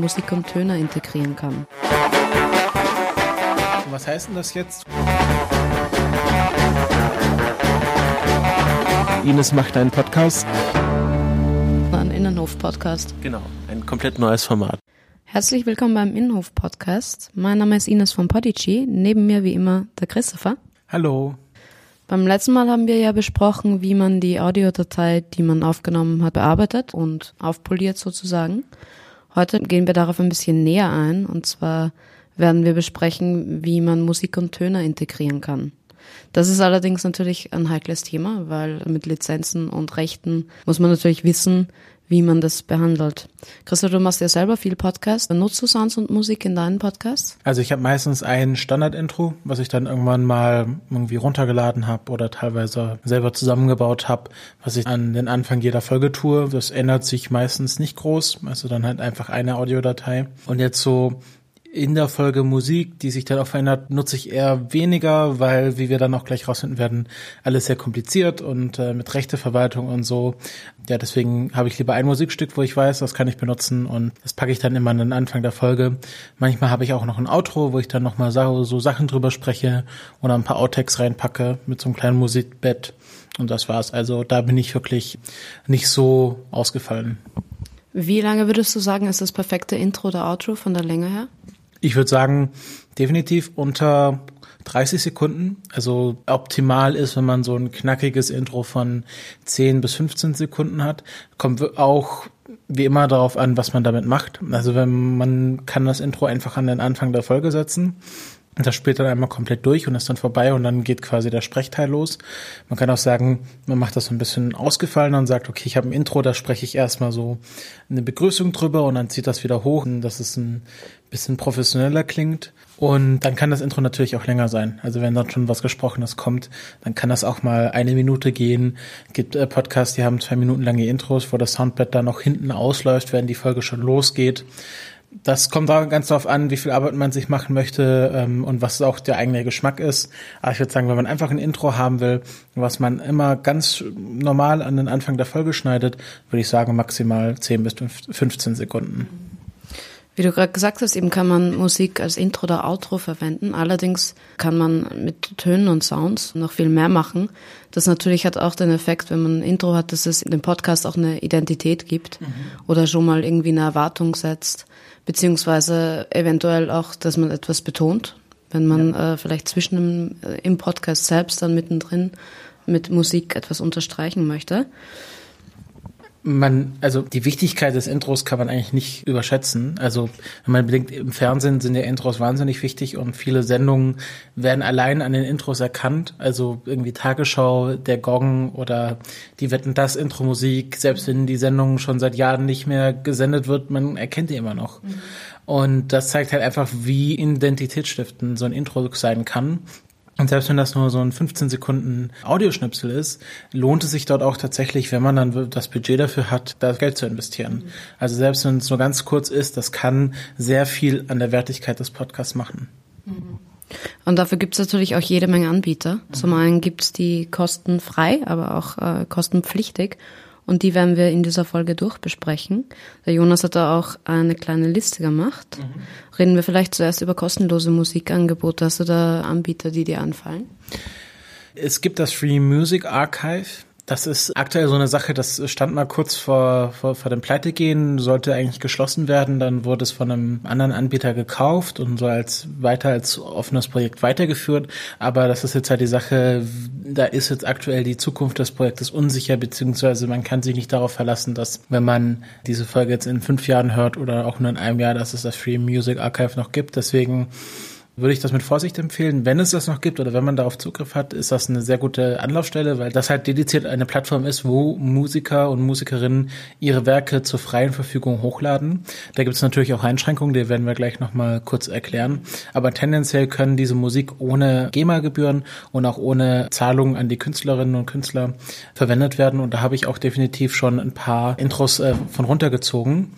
Musik und Töne integrieren kann. Was heißt denn das jetzt? Ines macht einen Podcast. Ein Innenhof-Podcast. Genau, ein komplett neues Format. Herzlich willkommen beim Innenhof-Podcast. Mein Name ist Ines von Podici. Neben mir wie immer der Christopher. Hallo. Beim letzten Mal haben wir ja besprochen, wie man die Audiodatei, die man aufgenommen hat, bearbeitet und aufpoliert sozusagen. Heute gehen wir darauf ein bisschen näher ein und zwar werden wir besprechen, wie man Musik und Töne integrieren kann. Das ist allerdings natürlich ein heikles Thema, weil mit Lizenzen und Rechten muss man natürlich wissen, wie man das behandelt. Christoph, du machst ja selber viel Podcast. Nutzt du Sounds und Musik in deinen Podcasts? Also ich habe meistens ein Standard-Intro, was ich dann irgendwann mal irgendwie runtergeladen habe oder teilweise selber zusammengebaut habe, was ich an den Anfang jeder Folge tue. Das ändert sich meistens nicht groß, also dann halt einfach eine Audiodatei. Und jetzt so in der Folge Musik, die sich dann auch verändert, nutze ich eher weniger, weil, wie wir dann auch gleich rausfinden werden, alles sehr kompliziert und äh, mit Rechteverwaltung und so. Ja, deswegen habe ich lieber ein Musikstück, wo ich weiß, das kann ich benutzen und das packe ich dann immer an den Anfang der Folge. Manchmal habe ich auch noch ein Outro, wo ich dann nochmal so, so Sachen drüber spreche oder ein paar Outtakes reinpacke mit so einem kleinen Musikbett. Und das war's. Also da bin ich wirklich nicht so ausgefallen. Wie lange würdest du sagen, ist das perfekte Intro oder Outro von der Länge her? Ich würde sagen, definitiv unter 30 Sekunden. Also optimal ist, wenn man so ein knackiges Intro von 10 bis 15 Sekunden hat. Kommt auch wie immer darauf an, was man damit macht. Also wenn man kann das Intro einfach an den Anfang der Folge setzen das spielt dann einmal komplett durch und ist dann vorbei und dann geht quasi der Sprechteil los. Man kann auch sagen, man macht das so ein bisschen ausgefallen und sagt, okay, ich habe ein Intro, da spreche ich erstmal so eine Begrüßung drüber und dann zieht das wieder hoch, dass es ein bisschen professioneller klingt. Und dann kann das Intro natürlich auch länger sein. Also wenn dann schon was Gesprochenes kommt, dann kann das auch mal eine Minute gehen. Es gibt äh, Podcasts, die haben zwei Minuten lange Intros, wo das Soundbed dann noch hinten ausläuft, während die Folge schon losgeht das kommt da ganz darauf an, wie viel Arbeit man sich machen möchte ähm, und was auch der eigene Geschmack ist. Aber ich würde sagen, wenn man einfach ein Intro haben will, was man immer ganz normal an den Anfang der Folge schneidet, würde ich sagen maximal 10 bis 15 Sekunden. Wie du gerade gesagt hast, eben kann man Musik als Intro oder Outro verwenden. Allerdings kann man mit Tönen und Sounds noch viel mehr machen. Das natürlich hat auch den Effekt, wenn man ein Intro hat, dass es dem Podcast auch eine Identität gibt mhm. oder schon mal irgendwie eine Erwartung setzt beziehungsweise eventuell auch, dass man etwas betont, wenn man ja. äh, vielleicht zwischen dem, äh, im Podcast selbst dann mittendrin mit Musik etwas unterstreichen möchte man, also die Wichtigkeit des Intros kann man eigentlich nicht überschätzen. Also wenn man bedenkt, im Fernsehen sind ja Intros wahnsinnig wichtig und viele Sendungen werden allein an den Intros erkannt. Also irgendwie Tagesschau, der Gong oder die Wetten das Intro-Musik, selbst wenn die Sendung schon seit Jahren nicht mehr gesendet wird, man erkennt die immer noch. Mhm. Und das zeigt halt einfach, wie identitätsstiftend so ein Intro sein kann. Und selbst wenn das nur so ein 15 Sekunden Audioschnipsel ist, lohnt es sich dort auch tatsächlich, wenn man dann das Budget dafür hat, da Geld zu investieren. Also selbst wenn es nur ganz kurz ist, das kann sehr viel an der Wertigkeit des Podcasts machen. Und dafür gibt es natürlich auch jede Menge Anbieter. Zum einen gibt es die kostenfrei, aber auch äh, kostenpflichtig. Und die werden wir in dieser Folge durchbesprechen. Der Jonas hat da auch eine kleine Liste gemacht. Mhm. Reden wir vielleicht zuerst über kostenlose Musikangebote. Hast du da Anbieter, die dir anfallen? Es gibt das Free Music Archive. Das ist aktuell so eine Sache, das stand mal kurz vor, vor, vor dem Pleitegehen, sollte eigentlich geschlossen werden, dann wurde es von einem anderen Anbieter gekauft und so als weiter als offenes Projekt weitergeführt. Aber das ist jetzt halt die Sache, da ist jetzt aktuell die Zukunft des Projektes unsicher, beziehungsweise man kann sich nicht darauf verlassen, dass wenn man diese Folge jetzt in fünf Jahren hört oder auch nur in einem Jahr, dass es das Free Music Archive noch gibt. Deswegen würde ich das mit Vorsicht empfehlen. Wenn es das noch gibt oder wenn man darauf Zugriff hat, ist das eine sehr gute Anlaufstelle, weil das halt dediziert eine Plattform ist, wo Musiker und Musikerinnen ihre Werke zur freien Verfügung hochladen. Da gibt es natürlich auch Einschränkungen, die werden wir gleich nochmal kurz erklären. Aber tendenziell können diese Musik ohne GEMA-Gebühren und auch ohne Zahlungen an die Künstlerinnen und Künstler verwendet werden. Und da habe ich auch definitiv schon ein paar Intros äh, von runtergezogen.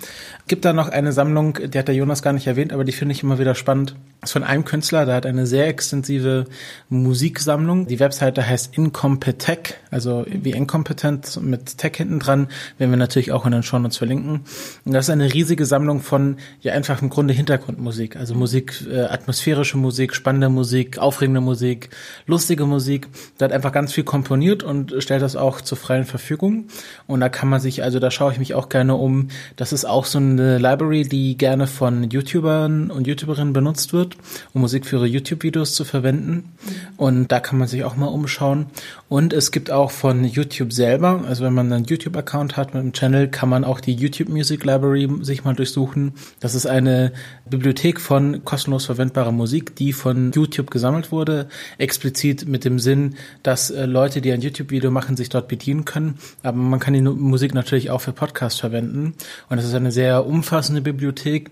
Gibt da noch eine Sammlung, die hat der Jonas gar nicht erwähnt, aber die finde ich immer wieder spannend Das ist von einem Künstler, der hat eine sehr extensive Musiksammlung. Die Webseite heißt Incompetech, also wie inkompetent mit Tech hinten dran, werden wir natürlich auch in den Shownotes verlinken. Und das ist eine riesige Sammlung von ja einfach im Grunde Hintergrundmusik, also Musik, äh, atmosphärische Musik, spannende Musik, aufregende Musik, lustige Musik. Da hat einfach ganz viel komponiert und stellt das auch zur freien Verfügung. Und da kann man sich, also da schaue ich mich auch gerne um. Das ist auch so eine Library, die gerne von YouTubern und YouTuberinnen benutzt wird um Musik für ihre YouTube-Videos zu verwenden. Und da kann man sich auch mal umschauen. Und es gibt auch von YouTube selber, also wenn man einen YouTube-Account hat mit einem Channel, kann man auch die YouTube Music Library sich mal durchsuchen. Das ist eine Bibliothek von kostenlos verwendbarer Musik, die von YouTube gesammelt wurde, explizit mit dem Sinn, dass äh, Leute, die ein YouTube-Video machen, sich dort bedienen können. Aber man kann die Musik natürlich auch für Podcasts verwenden. Und das ist eine sehr umfassende Bibliothek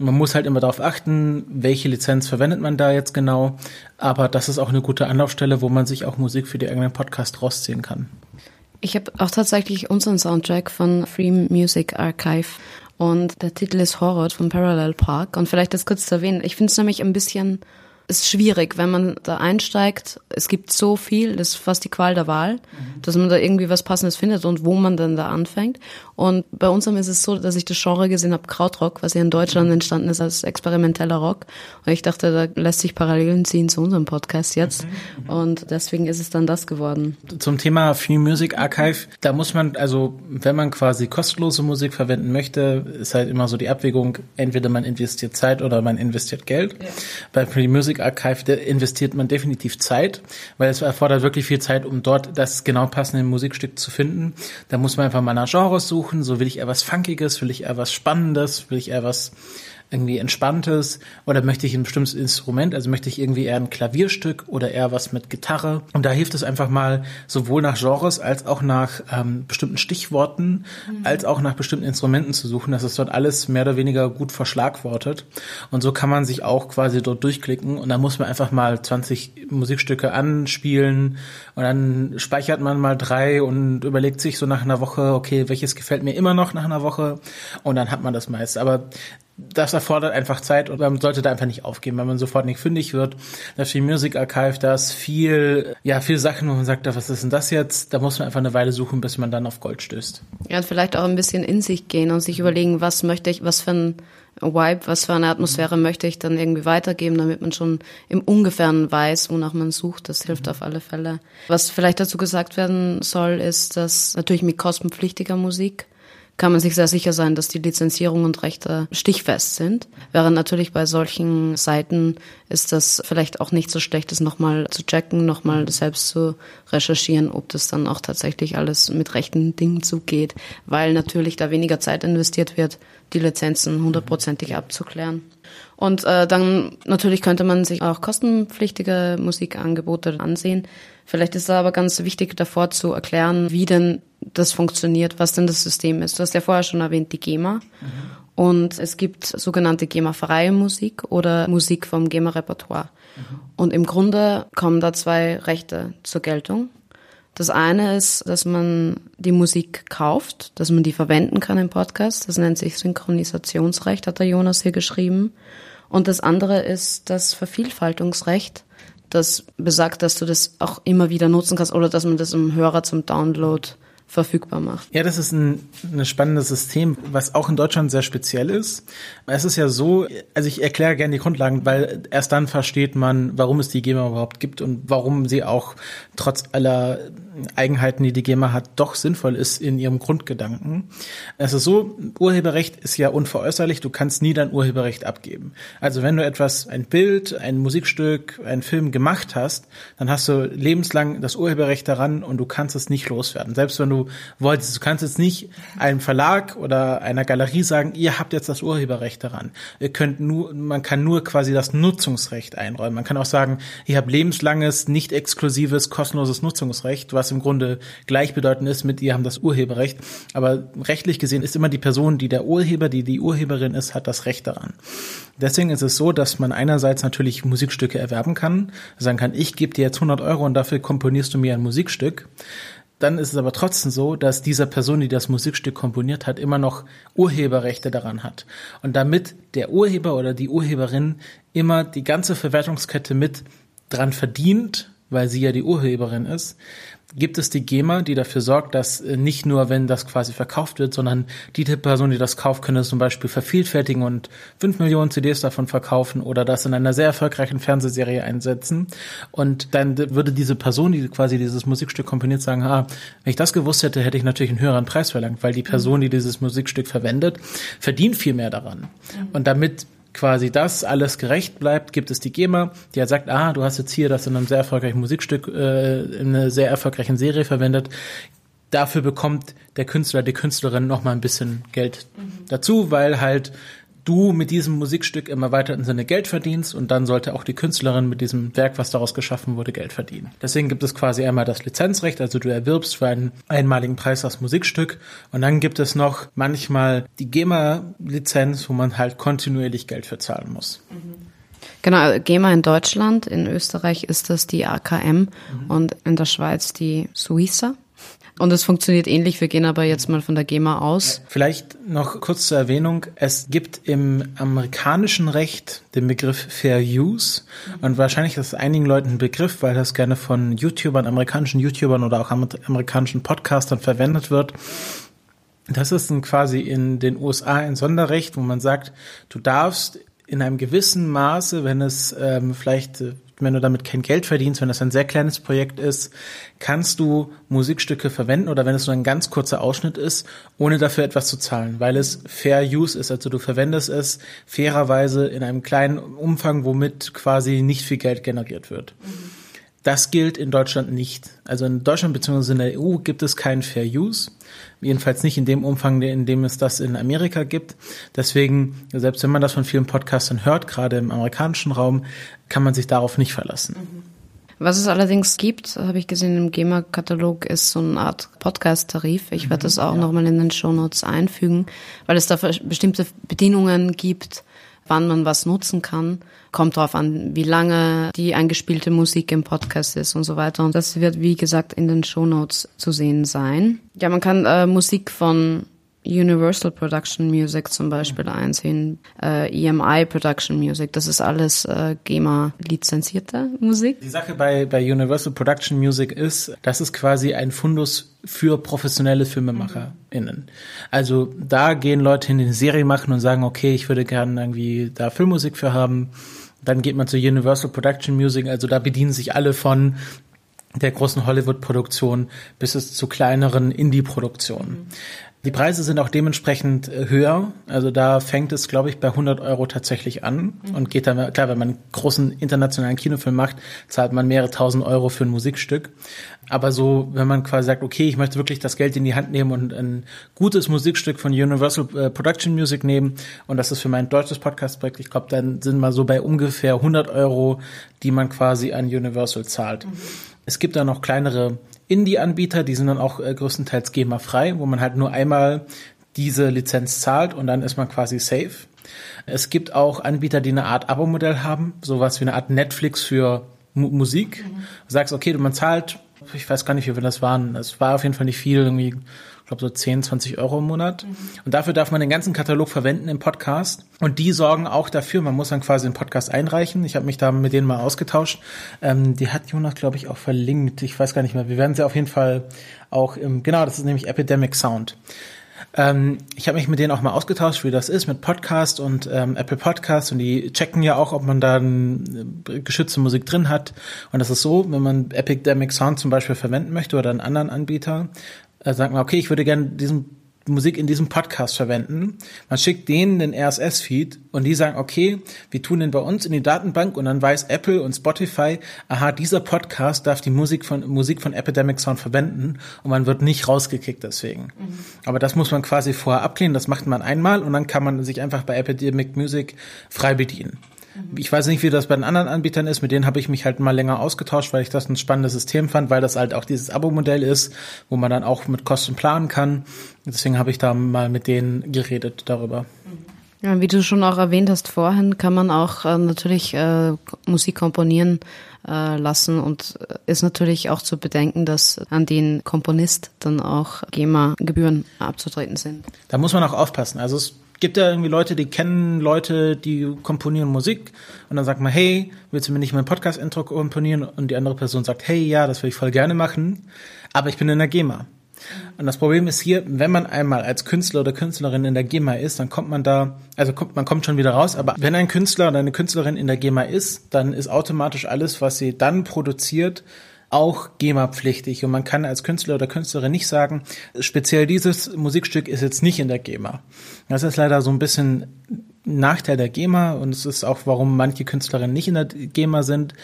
man muss halt immer darauf achten, welche Lizenz verwendet man da jetzt genau. Aber das ist auch eine gute Anlaufstelle, wo man sich auch Musik für die eigenen Podcast rausziehen kann. Ich habe auch tatsächlich unseren Soundtrack von Free Music Archive und der Titel ist Horror von Parallel Park. Und vielleicht das kurz zu erwähnen. Ich finde es nämlich ein bisschen ist schwierig, wenn man da einsteigt. Es gibt so viel, das ist fast die Qual der Wahl, mhm. dass man da irgendwie was Passendes findet und wo man dann da anfängt. Und bei unserem ist es so, dass ich das Genre gesehen habe, Krautrock, was ja in Deutschland mhm. entstanden ist als experimenteller Rock. Und ich dachte, da lässt sich Parallelen ziehen zu unserem Podcast jetzt. Mhm. mhm. Und deswegen ist es dann das geworden. Zum Thema Free Music Archive, da muss man, also wenn man quasi kostenlose Musik verwenden möchte, ist halt immer so die Abwägung, entweder man investiert Zeit oder man investiert Geld. Ja. Bei Free Music Archive investiert man definitiv Zeit, weil es erfordert wirklich viel Zeit, um dort das genau passende Musikstück zu finden. Da muss man einfach mal nach Genres suchen. So will ich eher was Funkiges, will ich eher was Spannendes, will ich eher was irgendwie Entspanntes oder möchte ich ein bestimmtes Instrument, also möchte ich irgendwie eher ein Klavierstück oder eher was mit Gitarre. Und da hilft es einfach mal sowohl nach Genres als auch nach ähm, bestimmten Stichworten, mhm. als auch nach bestimmten Instrumenten zu suchen, dass es dort alles mehr oder weniger gut verschlagwortet. Und so kann man sich auch quasi dort durchklicken und dann muss man einfach mal 20 Musikstücke anspielen und dann speichert man mal drei und überlegt sich so nach einer Woche, okay, welches gefällt mir immer noch nach einer Woche und dann hat man das meist. Aber das erfordert einfach Zeit und man sollte da einfach nicht aufgeben, wenn man sofort nicht fündig wird. Das Free Music Archive, da ist viel, ja, viel Sachen, wo man sagt, was ist denn das jetzt? Da muss man einfach eine Weile suchen, bis man dann auf Gold stößt. Ja, und vielleicht auch ein bisschen in sich gehen und sich überlegen, was möchte ich, was für ein Vibe, was für eine Atmosphäre mhm. möchte ich dann irgendwie weitergeben, damit man schon im Ungefähren weiß, wonach man sucht. Das hilft mhm. auf alle Fälle. Was vielleicht dazu gesagt werden soll, ist, dass natürlich mit kostenpflichtiger Musik kann man sich sehr sicher sein, dass die Lizenzierung und Rechte stichfest sind. Während natürlich bei solchen Seiten ist das vielleicht auch nicht so schlecht, das nochmal zu checken, nochmal selbst zu recherchieren, ob das dann auch tatsächlich alles mit rechten Dingen zugeht, weil natürlich da weniger Zeit investiert wird, die Lizenzen hundertprozentig abzuklären. Und äh, dann natürlich könnte man sich auch kostenpflichtige Musikangebote ansehen. Vielleicht ist es aber ganz wichtig davor zu erklären, wie denn das funktioniert, was denn das System ist. Du hast ja vorher schon erwähnt, die GEMA. Mhm. Und es gibt sogenannte GEMA-freie Musik oder Musik vom GEMA-Repertoire. Mhm. Und im Grunde kommen da zwei Rechte zur Geltung. Das eine ist, dass man die Musik kauft, dass man die verwenden kann im Podcast. Das nennt sich Synchronisationsrecht, hat der Jonas hier geschrieben. Und das andere ist das Vervielfaltungsrecht, das besagt, dass du das auch immer wieder nutzen kannst oder dass man das im Hörer zum Download verfügbar macht. Ja, das ist ein, ein spannendes System, was auch in Deutschland sehr speziell ist. Es ist ja so, also ich erkläre gerne die Grundlagen, weil erst dann versteht man, warum es die GEMA überhaupt gibt und warum sie auch trotz aller Eigenheiten, die die GEMA hat, doch sinnvoll ist in ihrem Grundgedanken. Es ist so, Urheberrecht ist ja unveräußerlich, du kannst nie dein Urheberrecht abgeben. Also wenn du etwas, ein Bild, ein Musikstück, ein Film gemacht hast, dann hast du lebenslang das Urheberrecht daran und du kannst es nicht loswerden. Selbst wenn du wolltest, du kannst jetzt nicht einem Verlag oder einer Galerie sagen, ihr habt jetzt das Urheberrecht daran. Ihr könnt nur, man kann nur quasi das Nutzungsrecht einräumen. Man kann auch sagen, ihr habt lebenslanges, nicht exklusives, kostenloses Nutzungsrecht, was im Grunde gleichbedeutend ist mit, ihr haben das Urheberrecht. Aber rechtlich gesehen ist immer die Person, die der Urheber, die die Urheberin ist, hat das Recht daran. Deswegen ist es so, dass man einerseits natürlich Musikstücke erwerben kann, sagen kann, ich gebe dir jetzt 100 Euro und dafür komponierst du mir ein Musikstück. Dann ist es aber trotzdem so, dass dieser Person, die das Musikstück komponiert hat, immer noch Urheberrechte daran hat. Und damit der Urheber oder die Urheberin immer die ganze Verwertungskette mit dran verdient, weil sie ja die Urheberin ist, gibt es die GEMA, die dafür sorgt, dass äh, nicht nur, wenn das quasi verkauft wird, sondern die Person, die das kauft, können es zum Beispiel vervielfältigen und fünf Millionen CDs davon verkaufen oder das in einer sehr erfolgreichen Fernsehserie einsetzen. Und dann würde diese Person, die quasi dieses Musikstück komponiert, sagen, ah, wenn ich das gewusst hätte, hätte ich natürlich einen höheren Preis verlangt, weil die Person, die dieses Musikstück verwendet, verdient viel mehr daran. Und damit quasi das alles gerecht bleibt, gibt es die GEMA, die halt sagt, ah, du hast jetzt hier das in einem sehr erfolgreichen Musikstück, äh, in einer sehr erfolgreichen Serie verwendet. Dafür bekommt der Künstler, die Künstlerin noch mal ein bisschen Geld mhm. dazu, weil halt du mit diesem Musikstück immer weiter in Sinne Geld verdienst und dann sollte auch die Künstlerin mit diesem Werk, was daraus geschaffen wurde, Geld verdienen. Deswegen gibt es quasi einmal das Lizenzrecht, also du erwirbst für einen einmaligen Preis das Musikstück und dann gibt es noch manchmal die GEMA-Lizenz, wo man halt kontinuierlich Geld für zahlen muss. Genau, GEMA in Deutschland, in Österreich ist das die AKM mhm. und in der Schweiz die Suiza. Und es funktioniert ähnlich. Wir gehen aber jetzt mal von der GEMA aus. Vielleicht noch kurz zur Erwähnung. Es gibt im amerikanischen Recht den Begriff Fair Use. Und wahrscheinlich ist es einigen Leuten ein Begriff, weil das gerne von YouTubern, amerikanischen YouTubern oder auch amerikanischen Podcastern verwendet wird. Das ist quasi in den USA ein Sonderrecht, wo man sagt, du darfst in einem gewissen Maße, wenn es ähm, vielleicht äh, wenn du damit kein Geld verdienst, wenn das ein sehr kleines Projekt ist, kannst du Musikstücke verwenden oder wenn es nur ein ganz kurzer Ausschnitt ist, ohne dafür etwas zu zahlen, weil es Fair Use ist. Also du verwendest es fairerweise in einem kleinen Umfang, womit quasi nicht viel Geld generiert wird. Mhm. Das gilt in Deutschland nicht. Also in Deutschland bzw. in der EU gibt es keinen Fair Use. Jedenfalls nicht in dem Umfang, in dem es das in Amerika gibt. Deswegen, selbst wenn man das von vielen Podcastern hört, gerade im amerikanischen Raum, kann man sich darauf nicht verlassen. Was es allerdings gibt, habe ich gesehen im GEMA-Katalog, ist so eine Art Podcast-Tarif. Ich werde das auch ja. nochmal in den Show Notes einfügen, weil es da bestimmte Bedingungen gibt, wann man was nutzen kann. Kommt darauf an, wie lange die eingespielte Musik im Podcast ist und so weiter. Und das wird, wie gesagt, in den Show Notes zu sehen sein. Ja, man kann äh, Musik von Universal Production Music zum Beispiel einsehen, äh, EMI Production Music, das ist alles äh, GEMA lizenzierte Musik. Die Sache bei, bei Universal Production Music ist, das ist quasi ein Fundus für professionelle FilmemacherInnen. Also da gehen Leute hin, die eine Serie machen und sagen, okay, ich würde gerne irgendwie da Filmmusik für haben. Dann geht man zu Universal Production Music, also da bedienen sich alle von der großen Hollywood-Produktion bis es zu kleineren Indie-Produktionen. Mhm. Die Preise sind auch dementsprechend äh, höher. Also da fängt es, glaube ich, bei 100 Euro tatsächlich an mhm. und geht dann, klar, wenn man einen großen internationalen Kinofilm macht, zahlt man mehrere tausend Euro für ein Musikstück. Aber so, wenn man quasi sagt, okay, ich möchte wirklich das Geld in die Hand nehmen und ein gutes Musikstück von Universal äh, Production Music nehmen und das ist für mein deutsches Podcast-Projekt, ich glaube, dann sind wir so bei ungefähr 100 Euro, die man quasi an Universal zahlt. Mhm. Es gibt da noch kleinere Indie-Anbieter, die sind dann auch äh, größtenteils GEMA-frei, wo man halt nur einmal diese Lizenz zahlt und dann ist man quasi safe. Es gibt auch Anbieter, die eine Art Abo-Modell haben, sowas wie eine Art Netflix für M Musik. Mhm. Du sagst, okay, man zahlt, ich weiß gar nicht, wie viel das waren. Es war auf jeden Fall nicht viel, irgendwie glaube so 10, 20 Euro im Monat. Mhm. Und dafür darf man den ganzen Katalog verwenden im Podcast. Und die sorgen auch dafür, man muss dann quasi den Podcast einreichen. Ich habe mich da mit denen mal ausgetauscht. Ähm, die hat Jonas, glaube ich, auch verlinkt. Ich weiß gar nicht mehr. Wir werden sie auf jeden Fall auch im, genau, das ist nämlich Epidemic Sound. Ähm, ich habe mich mit denen auch mal ausgetauscht, wie das ist mit Podcast und ähm, Apple Podcast und die checken ja auch, ob man da äh, geschützte Musik drin hat. Und das ist so, wenn man Epidemic Sound zum Beispiel verwenden möchte oder einen anderen Anbieter, äh, sagt man, okay, ich würde gerne diesen Musik in diesem Podcast verwenden. Man schickt denen den RSS-Feed und die sagen, okay, wir tun den bei uns in die Datenbank und dann weiß Apple und Spotify, aha, dieser Podcast darf die Musik von, Musik von Epidemic Sound verwenden und man wird nicht rausgekickt deswegen. Mhm. Aber das muss man quasi vorher ablehnen, das macht man einmal und dann kann man sich einfach bei Epidemic Music frei bedienen. Ich weiß nicht, wie das bei den anderen Anbietern ist. Mit denen habe ich mich halt mal länger ausgetauscht, weil ich das ein spannendes System fand, weil das halt auch dieses Abo-Modell ist, wo man dann auch mit Kosten planen kann. Deswegen habe ich da mal mit denen geredet darüber. Ja, wie du schon auch erwähnt hast vorhin, kann man auch äh, natürlich äh, Musik komponieren äh, lassen und ist natürlich auch zu bedenken, dass an den Komponist dann auch GEMA-Gebühren abzutreten sind. Da muss man auch aufpassen. Also es gibt ja irgendwie Leute, die kennen Leute, die komponieren Musik und dann sagt man, hey, willst du mir nicht mein Podcast-Intro komponieren? Und die andere Person sagt, hey, ja, das will ich voll gerne machen, aber ich bin in der GEMA. Und das Problem ist hier, wenn man einmal als Künstler oder Künstlerin in der GEMA ist, dann kommt man da, also kommt, man kommt schon wieder raus, aber wenn ein Künstler oder eine Künstlerin in der GEMA ist, dann ist automatisch alles, was sie dann produziert, auch GEMA-pflichtig. Und man kann als Künstler oder Künstlerin nicht sagen, speziell dieses Musikstück ist jetzt nicht in der GEMA. Das ist leider so ein bisschen Nachteil der GEMA und es ist auch, warum manche Künstlerinnen nicht in der GEMA sind.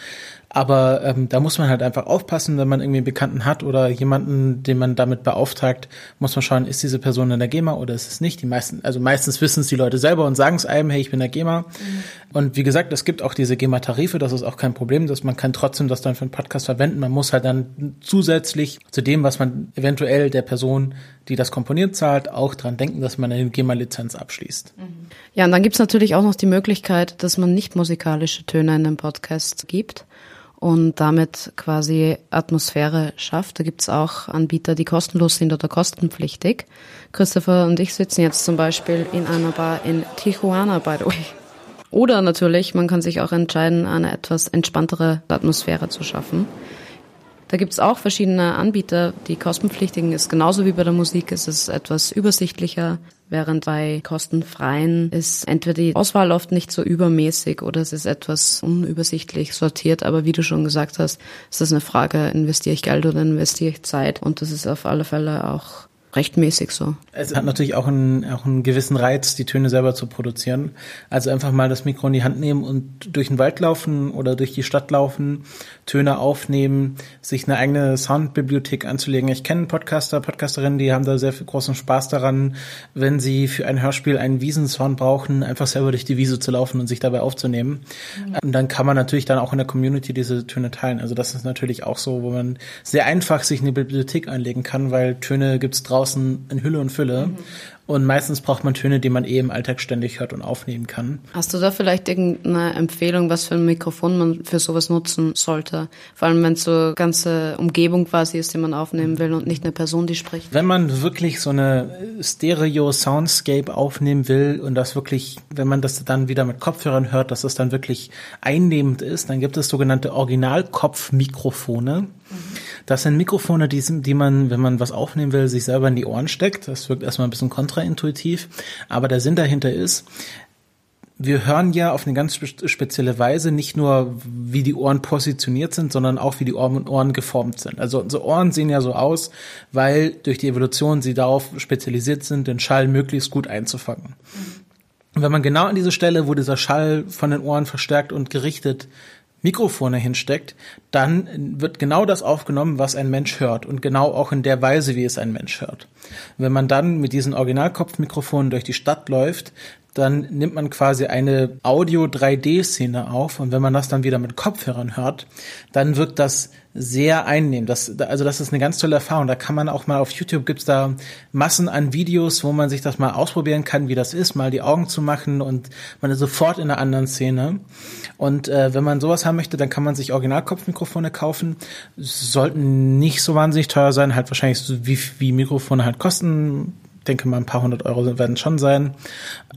Aber ähm, da muss man halt einfach aufpassen, wenn man irgendwie einen Bekannten hat oder jemanden, den man damit beauftragt, muss man schauen, ist diese Person in der GEMA oder ist es nicht. Die meisten, also meistens wissen es die Leute selber und sagen es einem, hey, ich bin der GEMA. Mhm. Und wie gesagt, es gibt auch diese GEMA-Tarife, das ist auch kein Problem, dass man kann trotzdem das dann für einen Podcast verwenden. Man muss halt dann zusätzlich zu dem, was man eventuell der Person, die das komponiert, zahlt, auch dran denken, dass man eine GEMA-Lizenz abschließt. Mhm. Ja, und dann gibt's natürlich auch noch die Möglichkeit, dass man nicht musikalische Töne in den Podcast gibt und damit quasi Atmosphäre schafft. Da gibt's auch Anbieter, die kostenlos sind oder kostenpflichtig. Christopher und ich sitzen jetzt zum Beispiel in einer Bar in Tijuana, by the way. Oder natürlich, man kann sich auch entscheiden, eine etwas entspanntere Atmosphäre zu schaffen. Da gibt's auch verschiedene Anbieter. Die kostenpflichtigen ist genauso wie bei der Musik, ist es etwas übersichtlicher, während bei kostenfreien ist entweder die Auswahl oft nicht so übermäßig oder es ist etwas unübersichtlich sortiert. Aber wie du schon gesagt hast, ist das eine Frage, investiere ich Geld oder investiere ich Zeit? Und das ist auf alle Fälle auch rechtmäßig so. Es hat natürlich auch einen, auch einen gewissen Reiz, die Töne selber zu produzieren. Also einfach mal das Mikro in die Hand nehmen und durch den Wald laufen oder durch die Stadt laufen, Töne aufnehmen, sich eine eigene Soundbibliothek anzulegen. Ich kenne Podcaster, Podcasterinnen, die haben da sehr viel großen Spaß daran, wenn sie für ein Hörspiel einen Wiesensound brauchen, einfach selber durch die Wiese zu laufen und sich dabei aufzunehmen. Mhm. Und dann kann man natürlich dann auch in der Community diese Töne teilen. Also das ist natürlich auch so, wo man sehr einfach sich eine Bibliothek anlegen kann, weil Töne gibt's draußen draußen in Hülle und Fülle. Mhm. Und meistens braucht man Töne, die man eh im Alltag ständig hört und aufnehmen kann. Hast du da vielleicht irgendeine Empfehlung, was für ein Mikrofon man für sowas nutzen sollte? Vor allem, wenn es so ganze Umgebung quasi ist, die man aufnehmen will und nicht eine Person, die spricht. Wenn man wirklich so eine Stereo-Soundscape aufnehmen will und das wirklich, wenn man das dann wieder mit Kopfhörern hört, dass das dann wirklich einnehmend ist, dann gibt es sogenannte Originalkopfmikrofone. Mhm. Das sind Mikrofone, die, die man, wenn man was aufnehmen will, sich selber in die Ohren steckt. Das wirkt erstmal ein bisschen kontraintuitiv. Aber der Sinn dahinter ist, wir hören ja auf eine ganz spezielle Weise nicht nur, wie die Ohren positioniert sind, sondern auch, wie die Ohren geformt sind. Also unsere Ohren sehen ja so aus, weil durch die Evolution sie darauf spezialisiert sind, den Schall möglichst gut einzufangen. Und wenn man genau an diese Stelle, wo dieser Schall von den Ohren verstärkt und gerichtet Mikrofone hinsteckt, dann wird genau das aufgenommen, was ein Mensch hört und genau auch in der Weise, wie es ein Mensch hört. Wenn man dann mit diesen Originalkopfmikrofonen durch die Stadt läuft, dann nimmt man quasi eine Audio-3D-Szene auf und wenn man das dann wieder mit Kopfhörern hört, dann wirkt das sehr einnehmend. Das, also das ist eine ganz tolle Erfahrung. Da kann man auch mal auf YouTube gibt's da Massen an Videos, wo man sich das mal ausprobieren kann, wie das ist, mal die Augen zu machen und man ist sofort in einer anderen Szene. Und äh, wenn man sowas haben möchte, dann kann man sich Originalkopfmikrofone kaufen. Sollten nicht so wahnsinnig teuer sein, halt wahrscheinlich so wie, wie Mikrofone halt kosten denke mal, ein paar hundert Euro werden schon sein.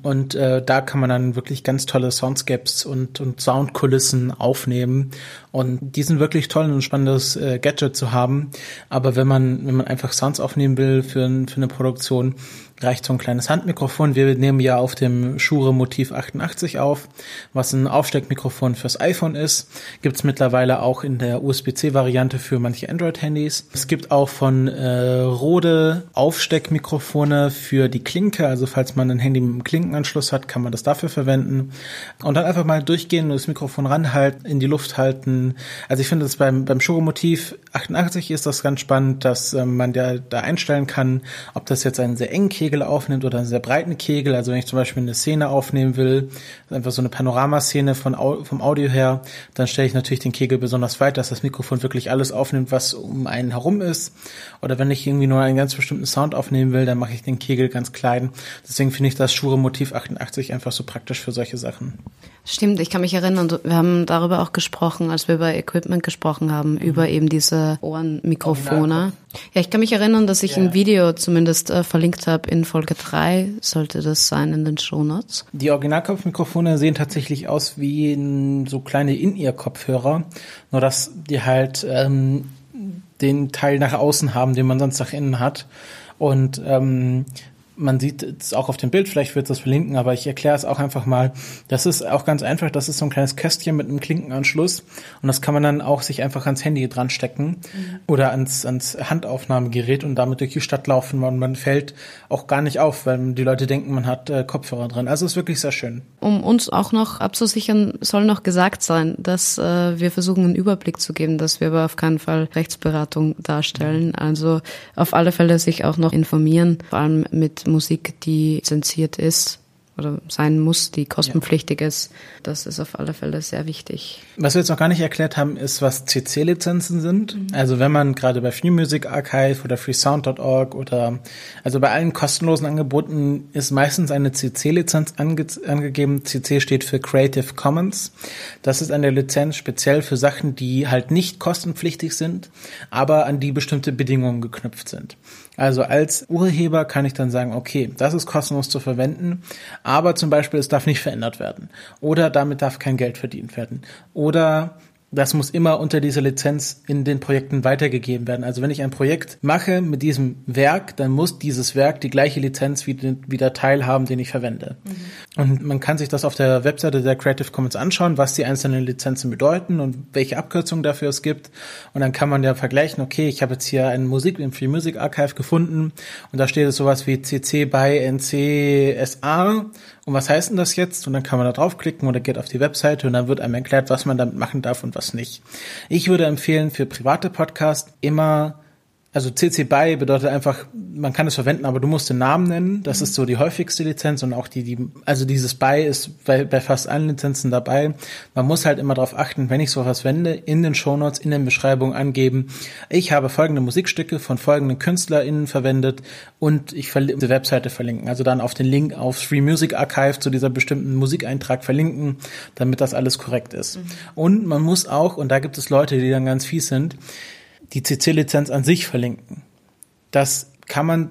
Und äh, da kann man dann wirklich ganz tolle Soundscapes und, und Soundkulissen aufnehmen. Und die sind wirklich toll und spannendes äh, Gadget zu haben. Aber wenn man, wenn man einfach Sounds aufnehmen will für, für eine Produktion, reicht so ein kleines Handmikrofon. Wir nehmen ja auf dem Shure Motiv 88 auf, was ein Aufsteckmikrofon fürs iPhone ist. Gibt's mittlerweile auch in der USB-C-Variante für manche Android-Handys. Es gibt auch von äh, Rode Aufsteckmikrofone für die Klinke. Also falls man ein Handy mit einem Klinkenanschluss hat, kann man das dafür verwenden. Und dann einfach mal durchgehen und das Mikrofon ranhalten, in die Luft halten. Also ich finde das beim, beim Shure Motiv 88 ist das ganz spannend, dass äh, man ja da einstellen kann, ob das jetzt ein sehr engen aufnimmt oder einen sehr breiten Kegel. Also wenn ich zum Beispiel eine Szene aufnehmen will, einfach so eine Panoramaszene von, vom Audio her, dann stelle ich natürlich den Kegel besonders weit, dass das Mikrofon wirklich alles aufnimmt, was um einen herum ist. Oder wenn ich irgendwie nur einen ganz bestimmten Sound aufnehmen will, dann mache ich den Kegel ganz klein. Deswegen finde ich das Shure Motiv 88 einfach so praktisch für solche Sachen. Stimmt, ich kann mich erinnern, wir haben darüber auch gesprochen, als wir über Equipment gesprochen haben, mhm. über eben diese Ohrenmikrofone. Ja, ich kann mich erinnern, dass ich ja. ein Video zumindest äh, verlinkt habe in Folge 3, sollte das sein in den Shownotes. Die Originalkopfmikrofone sehen tatsächlich aus wie ein, so kleine In-Ear-Kopfhörer, nur dass die halt ähm, den Teil nach außen haben, den man sonst nach innen hat. Und ähm, man sieht es auch auf dem Bild, vielleicht wird es das verlinken, aber ich erkläre es auch einfach mal. Das ist auch ganz einfach, das ist so ein kleines Kästchen mit einem Klinkenanschluss und das kann man dann auch sich einfach ans Handy dran stecken mhm. oder ans, ans Handaufnahmegerät und damit durch die Stadt laufen und man fällt auch gar nicht auf, weil die Leute denken, man hat äh, Kopfhörer dran. Also ist wirklich sehr schön. Um uns auch noch abzusichern, soll noch gesagt sein, dass äh, wir versuchen, einen Überblick zu geben, dass wir aber auf keinen Fall Rechtsberatung darstellen. Also auf alle Fälle sich auch noch informieren, vor allem mit Musik, die zensiert ist oder sein muss, die kostenpflichtig ist. Das ist auf alle Fälle sehr wichtig. Was wir jetzt noch gar nicht erklärt haben, ist, was CC-Lizenzen sind. Mhm. Also wenn man gerade bei Free Music Archive oder freesound.org oder also bei allen kostenlosen Angeboten ist meistens eine CC-Lizenz ange angegeben. CC steht für Creative Commons. Das ist eine Lizenz speziell für Sachen, die halt nicht kostenpflichtig sind, aber an die bestimmte Bedingungen geknüpft sind. Also als Urheber kann ich dann sagen, okay, das ist kostenlos zu verwenden, aber zum Beispiel es darf nicht verändert werden. Oder damit darf kein Geld verdient werden. Oder das muss immer unter dieser Lizenz in den Projekten weitergegeben werden. Also wenn ich ein Projekt mache mit diesem Werk, dann muss dieses Werk die gleiche Lizenz wie, den, wie der Teil haben, den ich verwende. Mhm. Und man kann sich das auf der Webseite der Creative Commons anschauen, was die einzelnen Lizenzen bedeuten und welche Abkürzungen dafür es gibt. Und dann kann man ja vergleichen, okay, ich habe jetzt hier eine Musik im Free Music Archive gefunden und da steht es sowas wie CC by NC SA und was heißt denn das jetzt? Und dann kann man da draufklicken oder geht auf die Webseite und dann wird einem erklärt, was man damit machen darf und was nicht. Ich würde empfehlen, für private Podcasts immer also CC BY bedeutet einfach, man kann es verwenden, aber du musst den Namen nennen. Das mhm. ist so die häufigste Lizenz und auch die, die also dieses BY ist bei, bei fast allen Lizenzen dabei. Man muss halt immer darauf achten, wenn ich sowas wende, in den Shownotes, in den Beschreibungen angeben. Ich habe folgende Musikstücke von folgenden KünstlerInnen verwendet und ich verlinke die Webseite verlinken. Also dann auf den Link auf Free Music Archive zu dieser bestimmten Musikeintrag verlinken, damit das alles korrekt ist. Mhm. Und man muss auch, und da gibt es Leute, die dann ganz fies sind, die CC-Lizenz an sich verlinken. Das kann man,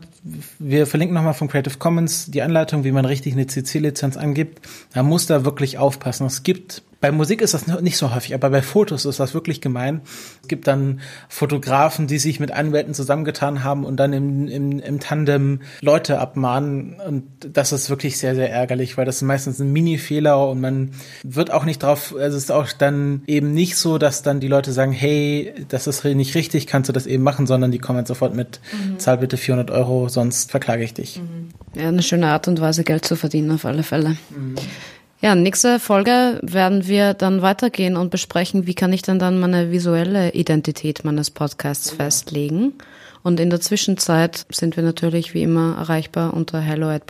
wir verlinken nochmal von Creative Commons die Anleitung, wie man richtig eine CC-Lizenz angibt. Man muss da wirklich aufpassen. Es gibt bei Musik ist das nicht so häufig, aber bei Fotos ist das wirklich gemein. Es gibt dann Fotografen, die sich mit Anwälten zusammengetan haben und dann im, im, im Tandem Leute abmahnen. Und das ist wirklich sehr, sehr ärgerlich, weil das ist meistens ein Mini-Fehler und man wird auch nicht drauf, also es ist auch dann eben nicht so, dass dann die Leute sagen, hey, das ist nicht richtig, kannst du das eben machen, sondern die kommen dann sofort mit, mhm. zahl bitte 400 Euro, sonst verklage ich dich. Mhm. Ja, eine schöne Art und Weise, Geld zu verdienen auf alle Fälle. Mhm. Ja, nächste Folge werden wir dann weitergehen und besprechen, wie kann ich denn dann meine visuelle Identität meines Podcasts festlegen. Und in der Zwischenzeit sind wir natürlich wie immer erreichbar unter hello at.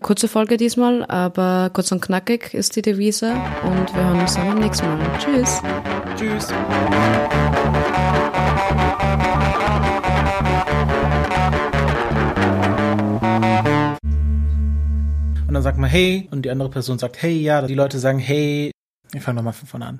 Kurze Folge diesmal, aber kurz und knackig ist die Devise und wir hören uns dann beim nächsten Mal. Tschüss. Tschüss. Dann sagt man hey und die andere Person sagt hey, ja, die Leute sagen hey. Ich fange nochmal von vorne an.